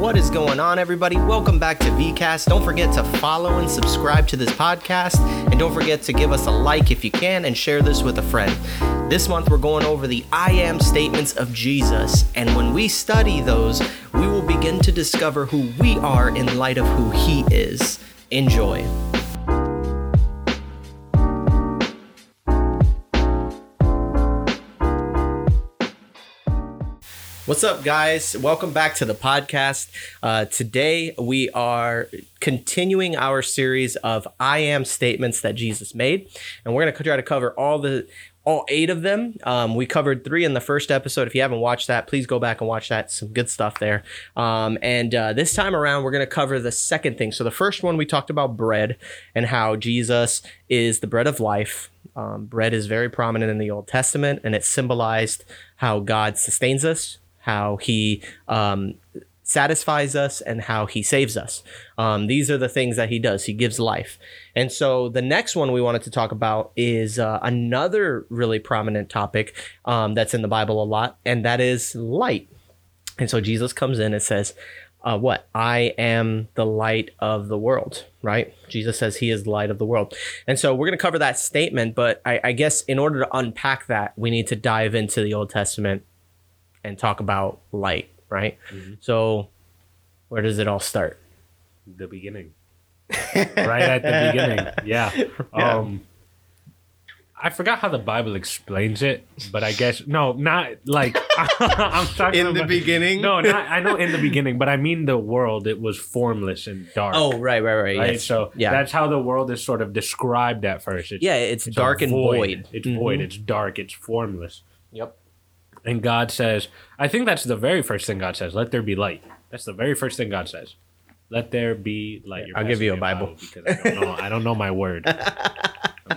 What is going on, everybody? Welcome back to VCast. Don't forget to follow and subscribe to this podcast. And don't forget to give us a like if you can and share this with a friend. This month, we're going over the I am statements of Jesus. And when we study those, we will begin to discover who we are in light of who He is. Enjoy. What's up, guys? Welcome back to the podcast. Uh, today, we are continuing our series of I am statements that Jesus made, and we're going to try to cover all the all eight of them. Um, we covered three in the first episode. If you haven't watched that, please go back and watch that. Some good stuff there. Um, and uh, this time around, we're going to cover the second thing. So the first one we talked about bread and how Jesus is the bread of life. Um, bread is very prominent in the Old Testament, and it symbolized how God sustains us how he um, satisfies us and how he saves us. Um, these are the things that he does. He gives life. And so the next one we wanted to talk about is uh, another really prominent topic um, that's in the Bible a lot, and that is light. And so Jesus comes in and says, uh, what? I am the light of the world, right? Jesus says he is the light of the world. And so we're going to cover that statement, but I, I guess in order to unpack that, we need to dive into the Old Testament and talk about light, right? Mm-hmm. So, where does it all start? The beginning. right at the beginning. Yeah. yeah. Um I forgot how the Bible explains it, but I guess no, not like I'm talking in the beginning. No, not I know in the beginning, but I mean the world. It was formless and dark. Oh, right, right, right. right? Yes. So yeah, that's how the world is sort of described at first. It's, yeah, it's, it's dark and void. void. It's mm-hmm. void. It's dark. It's formless. Yep. And God says, I think that's the very first thing God says. Let there be light. That's the very first thing God says. Let there be light. I'll give you a Bible. Bible because I don't know. I don't know my word.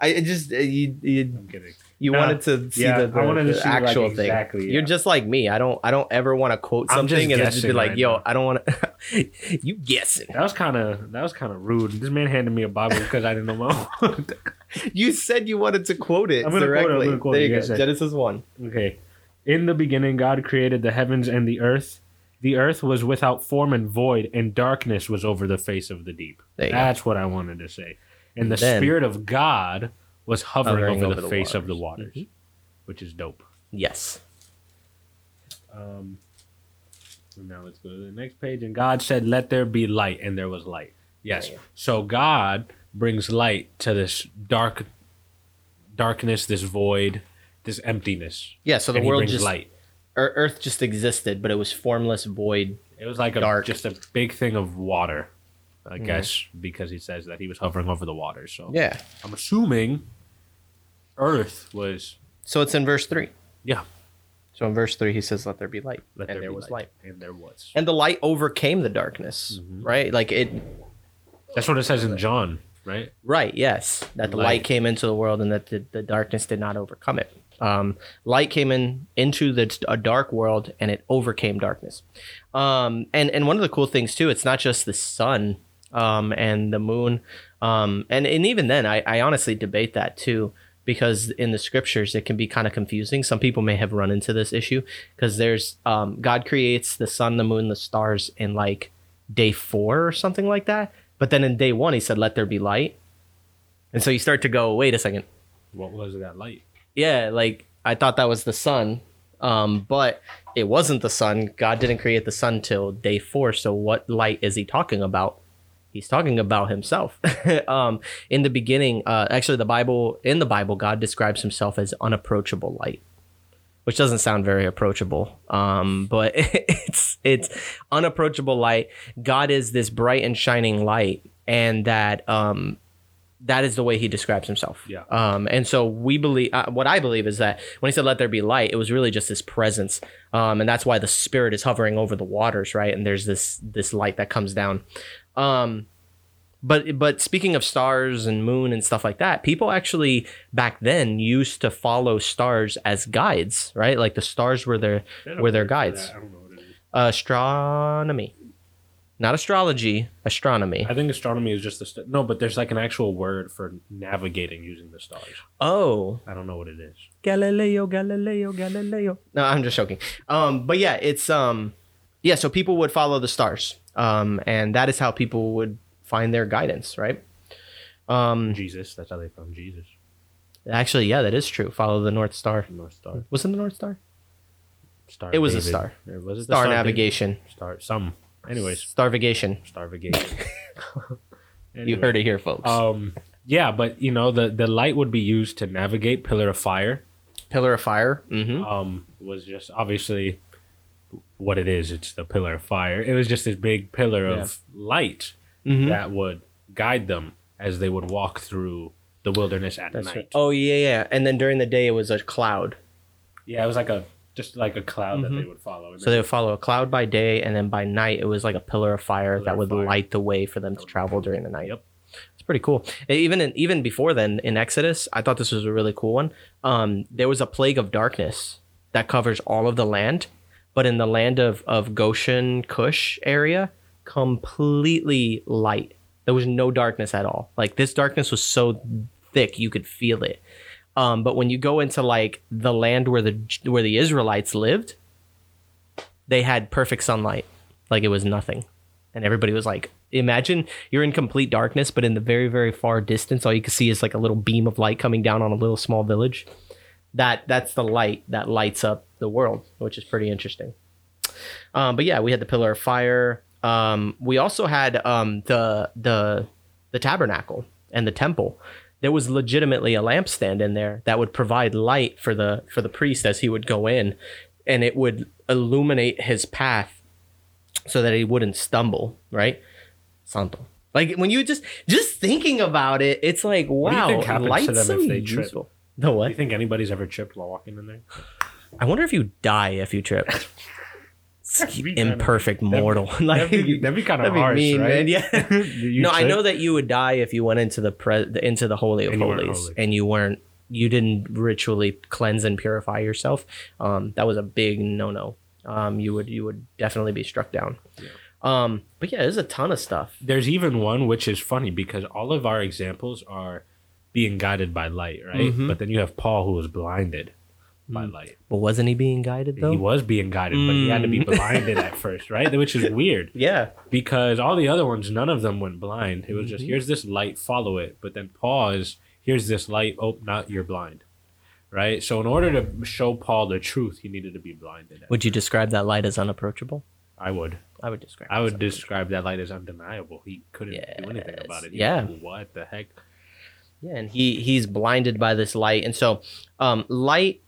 I just uh, you you. I'm kidding. You no, wanted to see yeah, the, the, I wanted the to see actual like exactly, thing. Yeah. You're just like me. I don't I don't ever want to quote something and just be like, right "Yo, now. I don't want to." you guessing? That was kind of that was kind of rude. This man handed me a Bible because I didn't know my. Own. you said you wanted to quote it I'm directly. Quote it, quote there you go. Genesis one. Okay. In the beginning, God created the heavens and the earth. The earth was without form and void, and darkness was over the face of the deep. That's what I wanted to say. And the then, Spirit of God was hovering, over, over, the, the face waters. of the waters, mm-hmm. which is dope. Yes. Um, now let's go to the next page. And God said, Let there be light, and there was light. Yes. Yeah, yeah. So God brings light to this dark darkness, this void, this emptiness. Yeah, so the world just light. Earth just existed, but it was formless, void. It was like a dark. just a big thing of water, I mm. guess, because he says that he was hovering over the water. So yeah, I'm assuming Earth was. So it's in verse three. Yeah. So in verse three, he says, "Let there be light," Let and there, there was light. light. and there was, and the light overcame the darkness. Mm-hmm. Right, like it. That's what it says in John, right? Right. Yes, that the light, light came into the world, and that the, the darkness did not overcome it. Um, light came in into the a dark world, and it overcame darkness. Um, and and one of the cool things too, it's not just the sun um, and the moon, um, and and even then, I, I honestly debate that too because in the scriptures it can be kind of confusing. Some people may have run into this issue because there's um, God creates the sun, the moon, the stars in like day four or something like that. But then in day one, he said, "Let there be light," and so you start to go, "Wait a second, what was that light?" yeah, like I thought that was the sun, um, but it wasn't the sun. God didn't create the sun till day four. So what light is he talking about? He's talking about himself. um, in the beginning, uh, actually, the Bible in the Bible, God describes himself as unapproachable light, which doesn't sound very approachable. Um, but it's it's unapproachable light. God is this bright and shining light, and that um, that is the way he describes himself. Yeah. Um, and so we believe, uh, what I believe is that when he said, let there be light, it was really just this presence. Um, and that's why the spirit is hovering over the waters, right? And there's this, this light that comes down. Um, but, but speaking of stars and moon and stuff like that, people actually back then used to follow stars as guides, right? Like the stars were their, were their guides. Astronomy not astrology, astronomy. I think astronomy is just the st- no, but there's like an actual word for navigating using the stars. Oh, I don't know what it is. Galileo, Galileo, Galileo. No, I'm just joking. Um, but yeah, it's um, yeah, so people would follow the stars, um, and that is how people would find their guidance, right? Um, Jesus, that's how they found Jesus. Actually, yeah, that is true. Follow the North Star. North Star. Was it the North Star? Star. It was David. a star. It was it star, star navigation. David? Star. Some. Anyways. Starvigation. Starvigation. anyway. You heard it here, folks. Um. Yeah, but you know the the light would be used to navigate pillar of fire. Pillar of fire. Mm-hmm. Um. Was just obviously what it is. It's the pillar of fire. It was just this big pillar yeah. of light mm-hmm. that would guide them as they would walk through the wilderness at That's night. Right. Oh yeah, yeah. And then during the day, it was a cloud. Yeah, it was like a just like a cloud mm-hmm. that they mm-hmm. would follow. So they would follow a cloud by day, and then by night, it was like a pillar of fire pillar that would fire. light the way for them to travel during the night. Yep. It's pretty cool. Even in, even before then, in Exodus, I thought this was a really cool one. Um, there was a plague of darkness that covers all of the land, but in the land of of Goshen, Cush area, completely light. There was no darkness at all. Like this darkness was so thick you could feel it. Um, but when you go into like the land where the where the Israelites lived, they had perfect sunlight, like it was nothing, and everybody was like, imagine you're in complete darkness, but in the very very far distance, all you can see is like a little beam of light coming down on a little small village. That that's the light that lights up the world, which is pretty interesting. Um, but yeah, we had the pillar of fire. Um, we also had um, the the the tabernacle and the temple. There was legitimately a lampstand in there that would provide light for the for the priest as he would go in and it would illuminate his path so that he wouldn't stumble right? Santo. Like when you just just thinking about it it's like wow lights to them if they useful. trip the what? Do you think anybody's ever tripped while walking in there? I wonder if you die if you trip imperfect mortal. That'd, like that'd be, that'd be kind of harsh, mean, right? man. Yeah. no, I know that you would die if you went into the pre- into the holy of and holies holy. and you weren't you didn't ritually cleanse and purify yourself. Um, that was a big no no. Um, you would you would definitely be struck down. Yeah. Um, but yeah, there's a ton of stuff. There's even one which is funny because all of our examples are being guided by light, right? Mm-hmm. But then you have Paul who was blinded by mm. light. But wasn't he being guided though? He was being guided, mm. but he had to be mm. blinded at first, right? Which is weird. Yeah. Because all the other ones, none of them went blind. It was just mm-hmm. here's this light, follow it. But then pause, here's this light, oh, not you're blind. Right? So in order to show Paul the truth, he needed to be blinded. Would you describe that light as unapproachable? I would. I would describe. I would describe that light as undeniable. He couldn't yes. do anything about it. He yeah. What the heck? Yeah, and he he's blinded by this light, and so um, light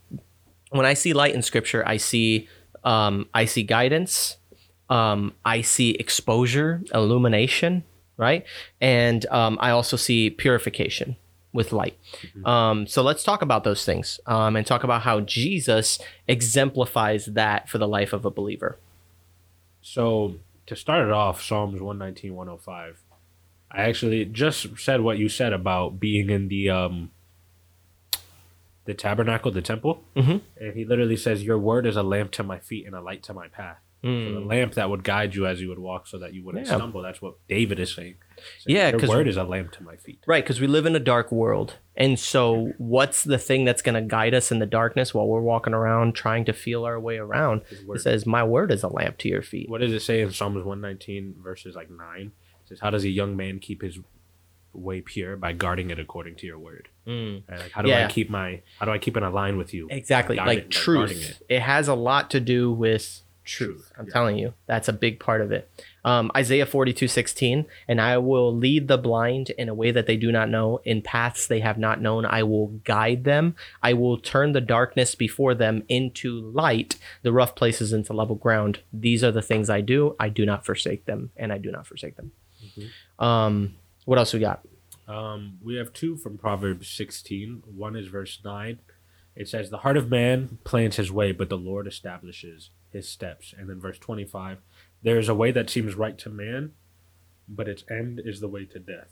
when I see light in scripture, I see um, I see guidance, um, I see exposure, illumination, right? And um, I also see purification with light. Mm-hmm. Um, so let's talk about those things um, and talk about how Jesus exemplifies that for the life of a believer. So to start it off, Psalms 119, 105. I actually just said what you said about being in the um, the tabernacle, the temple, mm-hmm. and he literally says, "Your word is a lamp to my feet and a light to my path." Mm. So the lamp that would guide you as you would walk, so that you wouldn't yeah. stumble. That's what David is saying. yeah, your word is a lamp to my feet. Right, because we live in a dark world, and so what's the thing that's going to guide us in the darkness while we're walking around trying to feel our way around? It says, "My word is a lamp to your feet." What does it say in Psalms one nineteen verses like nine? It says, "How does a young man keep his way pure by guarding it according to your word. Mm. Right? Like how do yeah. I keep my how do I keep in a line with you? Exactly, like truth. It. it. has a lot to do with truth. I'm yeah. telling you, that's a big part of it. Um, Isaiah 42, 16, and I will lead the blind in a way that they do not know, in paths they have not known. I will guide them. I will turn the darkness before them into light, the rough places into level ground. These are the things I do. I do not forsake them, and I do not forsake them. Mm-hmm. Um, what else we got? Um, we have two from Proverbs 16. One is verse 9. It says, The heart of man plans his way, but the Lord establishes his steps. And then verse 25, There is a way that seems right to man, but its end is the way to death.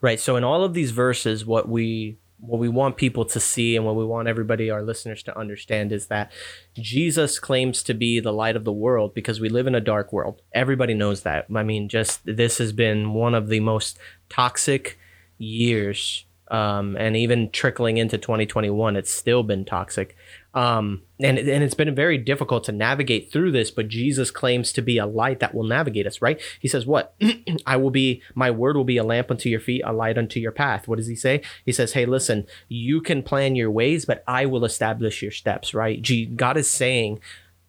Right. So in all of these verses, what we what we want people to see and what we want everybody our listeners to understand is that Jesus claims to be the light of the world because we live in a dark world. Everybody knows that. I mean, just this has been one of the most toxic years um, and even trickling into 2021 it's still been toxic Um, and, and it's been very difficult to navigate through this, but Jesus claims to be a light that will navigate us, right? He says, What? I will be, my word will be a lamp unto your feet, a light unto your path. What does he say? He says, Hey, listen, you can plan your ways, but I will establish your steps, right? God is saying,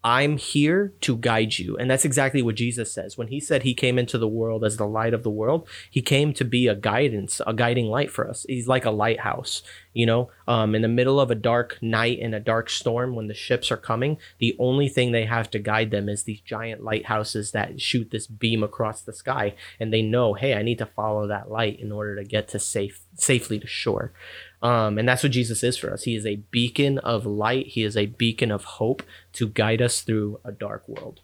I'm here to guide you. And that's exactly what Jesus says. When he said he came into the world as the light of the world, he came to be a guidance, a guiding light for us. He's like a lighthouse, you know, um, in the middle of a dark night in a dark storm when the ships are coming, the only thing they have to guide them is these giant lighthouses that shoot this beam across the sky. And they know, hey, I need to follow that light in order to get to safe safely to shore. Um, and that's what Jesus is for us. He is a beacon of light. He is a beacon of hope to guide us through a dark world.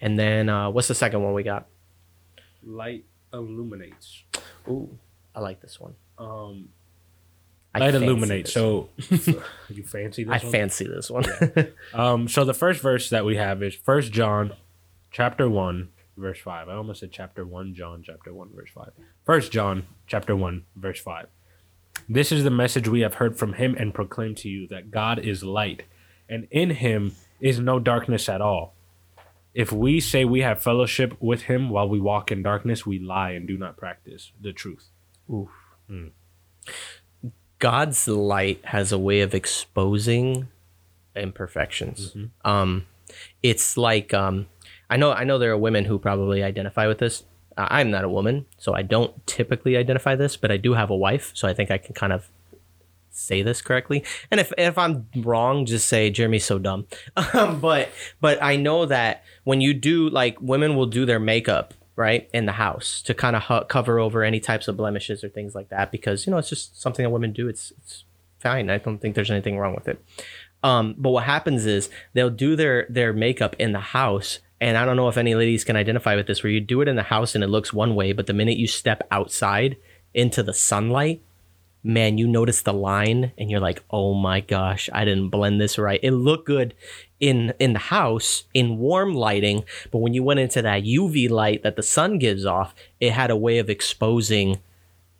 And then uh, what's the second one we got? Light illuminates. Ooh, I like this one. Um, light illuminate. So you fancy this I one? fancy this one. yeah. Um, so the first verse that we have is First John, chapter one, verse five. I almost said chapter one, John, chapter one, verse five. First John, chapter one, verse five. This is the message we have heard from him and proclaim to you that God is light, and in him is no darkness at all. If we say we have fellowship with him while we walk in darkness, we lie and do not practice the truth. Oof. Mm. God's light has a way of exposing imperfections. Mm-hmm. Um, it's like um, I know I know there are women who probably identify with this. Uh, I'm not a woman, so I don't typically identify this, but I do have a wife, so I think I can kind of say this correctly. And if if I'm wrong, just say Jeremy's so dumb. Um, but but I know that when you do like women will do their makeup right in the house to kind of hu- cover over any types of blemishes or things like that because you know it's just something that women do. It's it's fine. I don't think there's anything wrong with it. Um, but what happens is they'll do their their makeup in the house and I don't know if any ladies can identify with this, where you do it in the house and it looks one way, but the minute you step outside into the sunlight, man, you notice the line and you're like, oh my gosh, I didn't blend this right. It looked good in in the house in warm lighting, but when you went into that UV light that the sun gives off, it had a way of exposing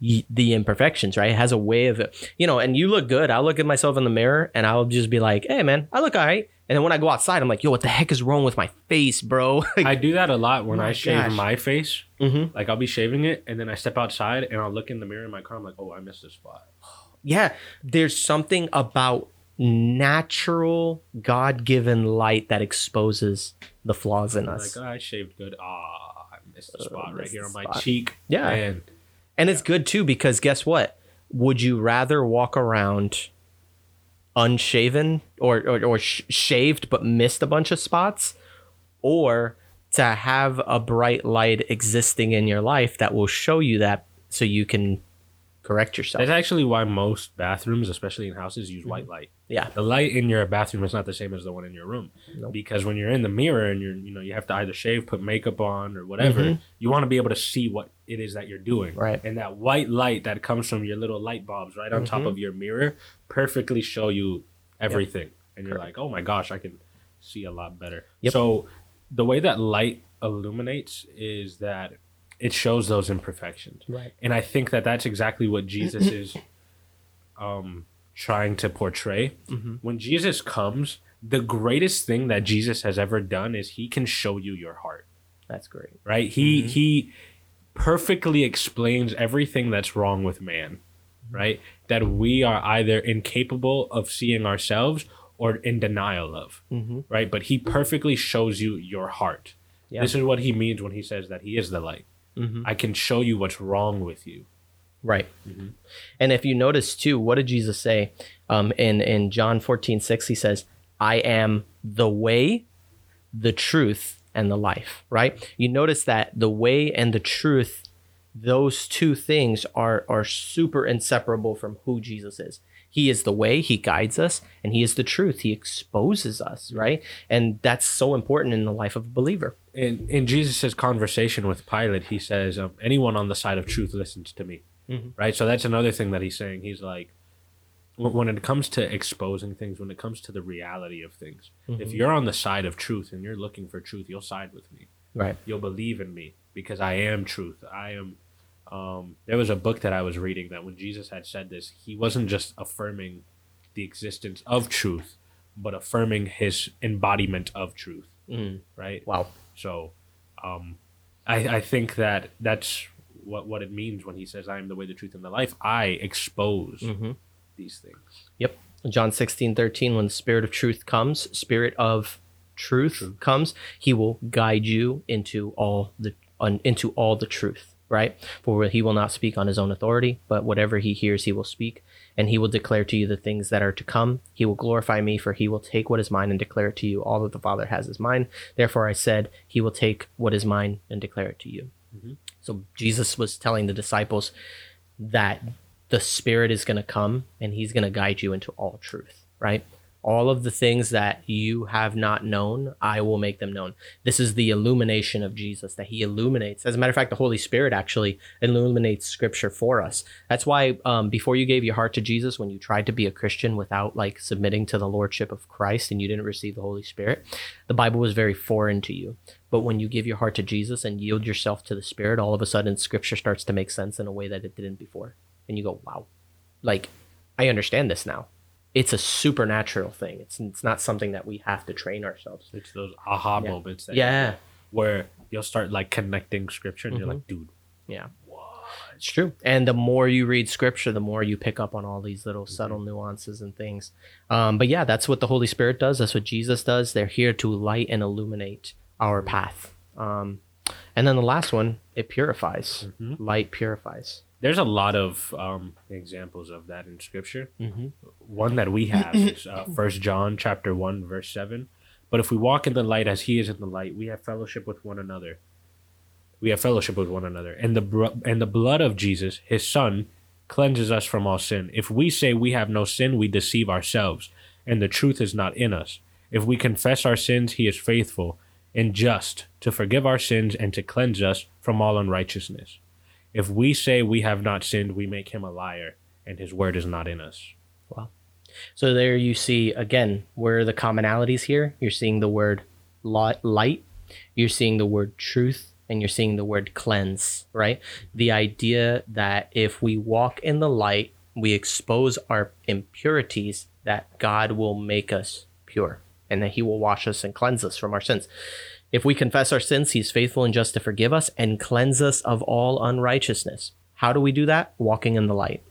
the imperfections, right? It has a way of, you know, and you look good. I'll look at myself in the mirror and I'll just be like, hey, man, I look all right. And then when I go outside, I'm like, yo, what the heck is wrong with my face, bro? I do that a lot when oh I shave gosh. my face. Mm-hmm. Like I'll be shaving it and then I step outside and I'll look in the mirror in my car. I'm like, oh, I missed a spot. Yeah. There's something about natural God given light that exposes the flaws in us. Like, oh, I shaved good. Ah, oh, I missed a spot uh, right here on my spot. cheek. Yeah. And, and yeah. it's good too because guess what? Would you rather walk around unshaven or or, or sh- shaved but missed a bunch of spots or to have a bright light existing in your life that will show you that so you can correct yourself. That's actually why most bathrooms, especially in houses, use mm-hmm. white light. Yeah. The light in your bathroom is not the same as the one in your room. Nope. Because when you're in the mirror and you're, you know, you have to either shave, put makeup on or whatever, mm-hmm. you want to be able to see what it is that you're doing. Right. And that white light that comes from your little light bulbs right on mm-hmm. top of your mirror perfectly show you everything. Yep. And you're Correct. like, oh my gosh, I can see a lot better. Yep. So the way that light illuminates is that it shows those imperfections. Right. And I think that that's exactly what Jesus is um, trying to portray. Mm-hmm. When Jesus comes, the greatest thing that Jesus has ever done is he can show you your heart. That's great. Right? He mm-hmm. he perfectly explains everything that's wrong with man right? That we are either incapable of seeing ourselves or in denial of, mm-hmm. right? But he perfectly shows you your heart. Yeah. This is what he means when he says that he is the light. Mm-hmm. I can show you what's wrong with you. Right. Mm-hmm. And if you notice too, what did Jesus say? Um, in, in John 14, 6, he says, I am the way, the truth, and the life, right? You notice that the way and the truth those two things are are super inseparable from who Jesus is. He is the way, he guides us, and he is the truth. He exposes us, right? And that's so important in the life of a believer. In in Jesus' conversation with Pilate, he says, um, anyone on the side of truth listens to me. Mm-hmm. Right? So that's another thing that he's saying. He's like, when it comes to exposing things, when it comes to the reality of things, mm-hmm. if you're on the side of truth and you're looking for truth, you'll side with me. Right. You'll believe in me because I am truth. I am. Um, there was a book that I was reading that when Jesus had said this, he wasn't just affirming the existence of truth, but affirming his embodiment of truth. Mm. Right? Wow. So um, I, I think that that's what, what it means when he says, I am the way, the truth, and the life. I expose mm-hmm. these things. Yep. John 16, 13, when the spirit of truth comes, spirit of truth, truth. comes, he will guide you into all the into all the truth right? For he will not speak on his own authority, but whatever he hears, he will speak, and he will declare to you the things that are to come. He will glorify me, for he will take what is mine and declare it to you. All that the Father has is mine. Therefore, I said, he will take what is mine and declare it to you. Mm-hmm. So Jesus was telling the disciples that the Spirit is going to come and he's going to guide you into all truth, right? All of the things that you have not known, I will make them known. This is the illumination of Jesus that he illuminates. As a matter of fact, the Holy Spirit actually illuminates scripture for us. That's why um, before you gave your heart to Jesus, when you tried to be a Christian without like submitting to the Lordship of Christ and you didn't receive the Holy Spirit, the Bible was very foreign to you. But when you give your heart to Jesus and yield yourself to the Spirit, all of a sudden scripture starts to make sense in a way that it didn't before. And you go, wow, like I understand this now it's a supernatural thing. It's it's not something that we have to train ourselves. It's those aha yeah. moments. yeah. where you'll start like connecting scripture, and mm-hmm. you're like, dude. Yeah. What? It's true. And the more you read scripture, the more you pick up on all these little mm-hmm. subtle nuances and things. Um, but yeah, that's what the Holy Spirit does. That's what Jesus does. They're here to light and illuminate our mm-hmm. path. Um, and then the last one, it purifies. Mm-hmm. Light purifies there's a lot of um, examples of that in scripture. Mm-hmm. One that we have is uh, First John chapter one verse seven. But if we walk in the light as He is in the light, we have fellowship with one another. We have fellowship with one another, and the br- and the blood of Jesus, His Son, cleanses us from all sin. If we say we have no sin, we deceive ourselves, and the truth is not in us. If we confess our sins, He is faithful and just to forgive our sins and to cleanse us from all unrighteousness. If we say we have not sinned, we make him a liar, and his word is not in us. Wow. So there you see again where the commonalities here. You're seeing the word light, you're seeing the word truth, and you're seeing the word cleanse, right? The idea that if we walk in the light, we expose our impurities, that God will make us pure and that he will wash us and cleanse us from our sins. If we confess our sins, he's faithful and just to forgive us and cleanse us of all unrighteousness. How do we do that? Walking in the light.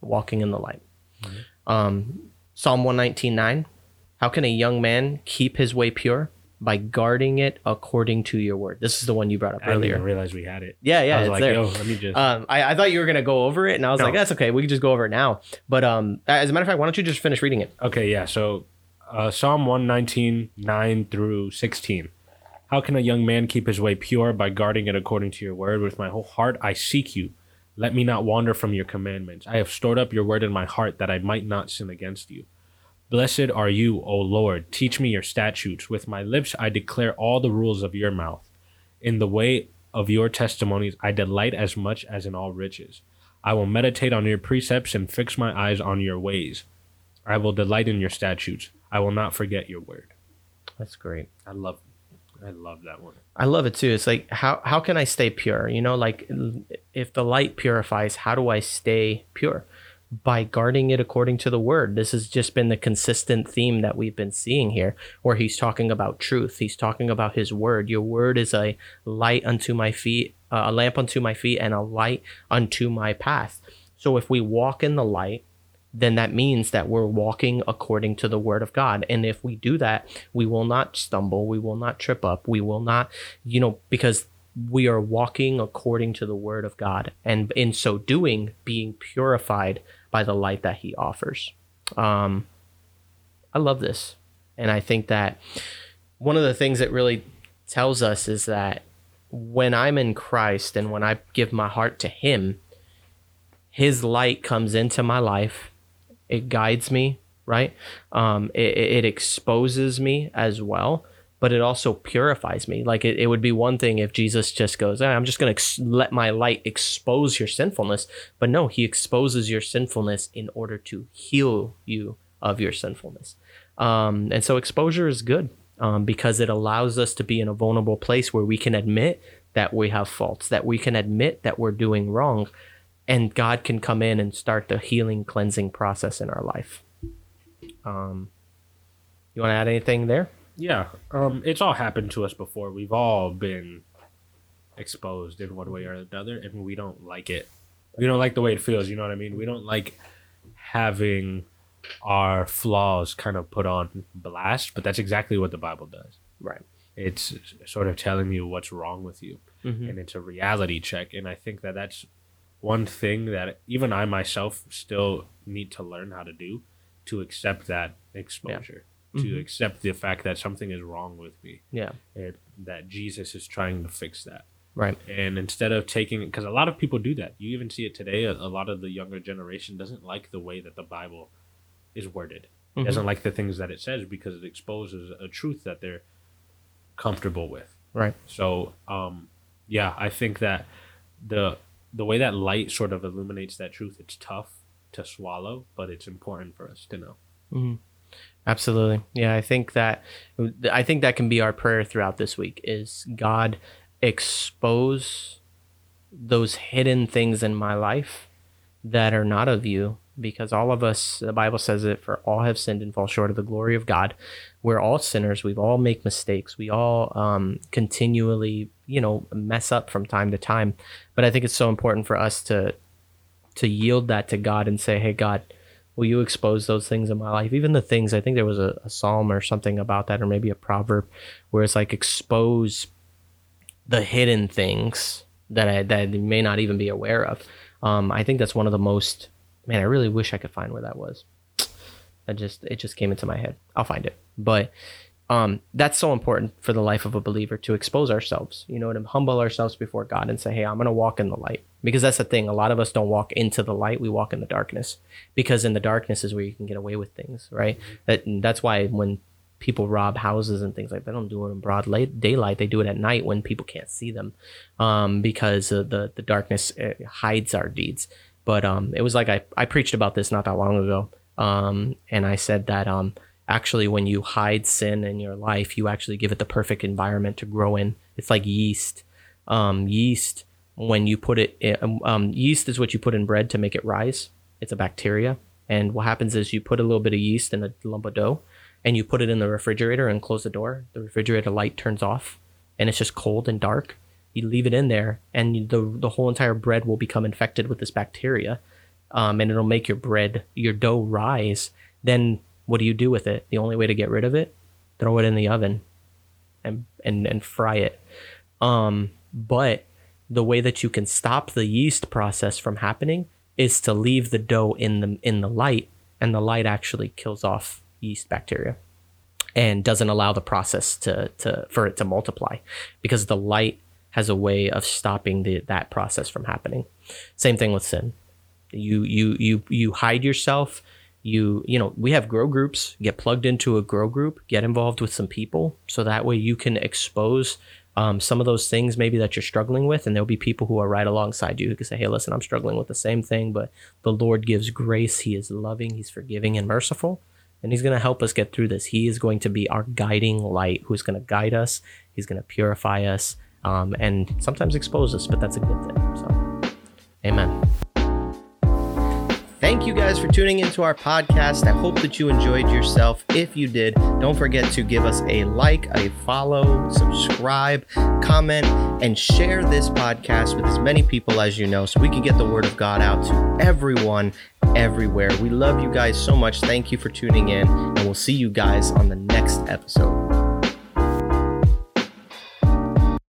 Walking in the light. Mm-hmm. Um, Psalm 119.9. How can a young man keep his way pure? By guarding it according to your word. This is the one you brought up I earlier. I didn't realize we had it. Yeah, yeah, it's like, there. let me just. Um, I, I thought you were gonna go over it, and I was no. like, that's okay. We can just go over it now. But um, as a matter of fact, why don't you just finish reading it? Okay, yeah. So, uh, Psalm 119, 9 through 16. How can a young man keep his way pure by guarding it according to your word? With my whole heart I seek you. Let me not wander from your commandments. I have stored up your word in my heart that I might not sin against you. Blessed are you, O Lord. Teach me your statutes. With my lips I declare all the rules of your mouth. In the way of your testimonies I delight as much as in all riches. I will meditate on your precepts and fix my eyes on your ways. I will delight in your statutes. I will not forget your word. That's great. I love I love that one. I love it too. It's like how how can I stay pure? You know, like if the light purifies, how do I stay pure? By guarding it according to the word. This has just been the consistent theme that we've been seeing here, where he's talking about truth. He's talking about his word. Your word is a light unto my feet, uh, a lamp unto my feet, and a light unto my path. So if we walk in the light, then that means that we're walking according to the word of God. And if we do that, we will not stumble, we will not trip up, we will not, you know, because we are walking according to the word of God. And in so doing, being purified by the light that he offers. Um, I love this. And I think that one of the things that really tells us is that when I'm in Christ and when I give my heart to him, his light comes into my life it guides me, right? Um, it, it exposes me as well, but it also purifies me. Like it, it would be one thing if Jesus just goes, I'm just going to ex- let my light expose your sinfulness. But no, he exposes your sinfulness in order to heal you of your sinfulness. Um, and so exposure is good um, because it allows us to be in a vulnerable place where we can admit that we have faults, that we can admit that we're doing wrong, and God can come in and start the healing, cleansing process in our life. Um, you want to add anything there? Yeah, um, it's all happened to us before. We've all been exposed in one way or another, and we don't like it. We don't like the way it feels. You know what I mean? We don't like having our flaws kind of put on blast, but that's exactly what the Bible does. Right. It's sort of telling you what's wrong with you, mm-hmm. and it's a reality check. And I think that that's one thing that even I myself still need to learn how to do to accept that exposure, yeah. to mm-hmm. accept the fact that something is wrong with me. Yeah. And that Jesus is trying to fix that. Right. And instead of taking, because a lot of people do that, you even see it today. A, a, lot of the younger generation doesn't like the way that the Bible is worded. Mm-hmm. Doesn't like the things that it says because it exposes a truth that they're comfortable with. Right. So, um, yeah, I think that the the way that light sort of illuminates that truth, it's tough to swallow, but it's important for us to know. Mm-hmm. Absolutely. Yeah, I think that I think that can be our prayer throughout this week is God expose those hidden things in my life that are not of you because all of us the bible says it for all have sinned and fall short of the glory of god we're all sinners We've all make mistakes we all um, continually you know mess up from time to time. But i think it's so important for us to to yield that to god and say hey god will you expose those things in my life? Even the things i think there was a, a psalm or something about that or maybe a proverb where it's like expose the hidden things that i that may not even be aware of. Um, i think that's one of the most man i really wish i could find where that was. That just it just came into my head. I'll find it. But um, that's so important for the life of a believer to expose ourselves, you know, to humble ourselves before God and say, Hey, I'm going to walk in the light. Because that's the thing. A lot of us don't walk into the light. We walk in the darkness because in the darkness is where you can get away with things, right? That, that's why when people rob houses and things like that, they don't do it in broad light, daylight. They do it at night when people can't see them um, because the, the darkness hides our deeds. But um, it was like I, I preached about this not that long ago. Um, and I said that um, actually when you hide sin in your life you actually give it the perfect environment to grow in. It's like yeast. Um, yeast when you put it in, um, um, yeast is what you put in bread to make it rise. It's a bacteria. And what happens is you put a little bit of yeast in a lump of dough and you put it in the refrigerator and close the door. The refrigerator light turns off and it's just cold and dark. You leave it in there and the, the whole entire bread will become infected with this bacteria um, and it'll make your bread your dough rise. Then what do you do with it? The only way to get rid of it, throw it in the oven and and and fry it. Um, but the way that you can stop the yeast process from happening is to leave the dough in the in the light and the light actually kills off yeast bacteria and doesn't allow the process to to for it to multiply because the light has a way of stopping the that process from happening. Same thing with sin. You you you you hide yourself you you know we have grow groups get plugged into a grow group get involved with some people. So that way you can expose um, some of those things maybe that you're struggling with and there'll be people who are right alongside you who can say hey listen i'm struggling with the same thing but the lord gives grace. He is loving. He's forgiving and merciful. And he's going to help us get through this. He is going to be our guiding light who's going to guide us. He's going to purify us um, and sometimes expose us but that's a good thing. So amen Thank you guys for tuning into our podcast. I hope that you enjoyed yourself. If you did, don't forget to give us a like, a follow, subscribe, comment, and share this podcast with as many people as you know so we can get the word of God out to everyone everywhere. We love you guys so much. Thank you for tuning in, and we'll see you guys on the next episode.